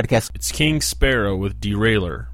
podcast. It's King Sparrow with Derailer.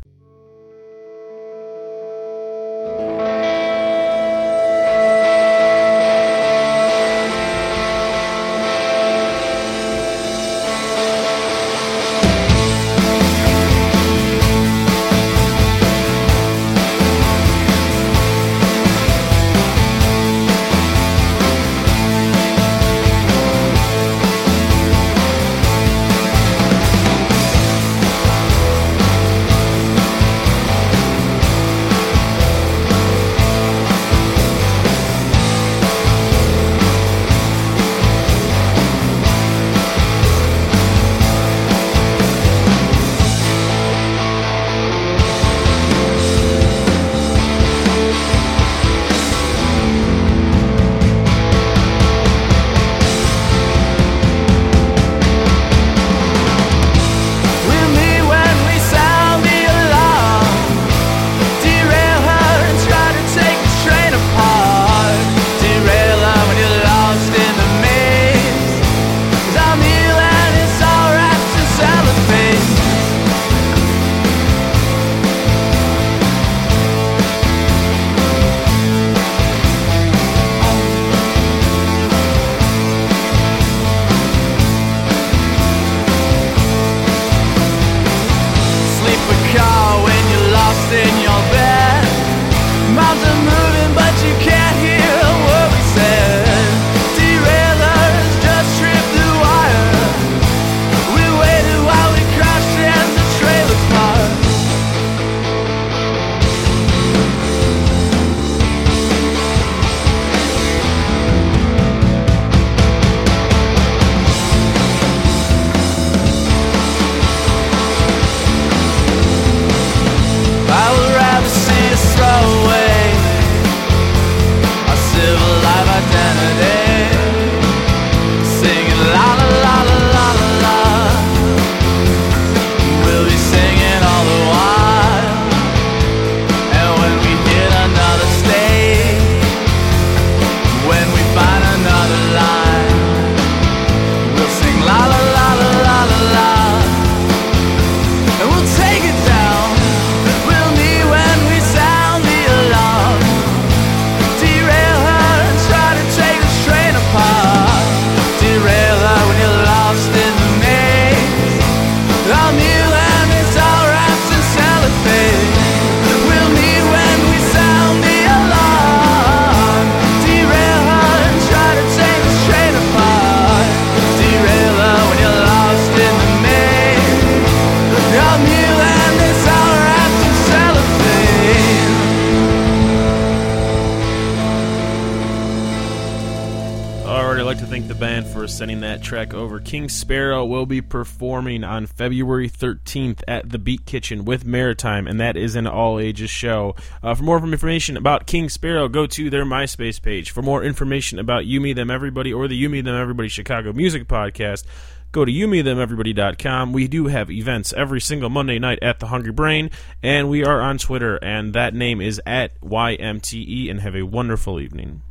Thank the band for sending that track over. King Sparrow will be performing on February 13th at the Beat Kitchen with Maritime, and that is an all ages show. Uh, for more information about King Sparrow, go to their MySpace page. For more information about You, Me, Them, Everybody, or the You, Me, Them, Everybody Chicago Music Podcast, go to youmethemeverybody.com. We do have events every single Monday night at the Hungry Brain, and we are on Twitter, and that name is at YMTE, and have a wonderful evening.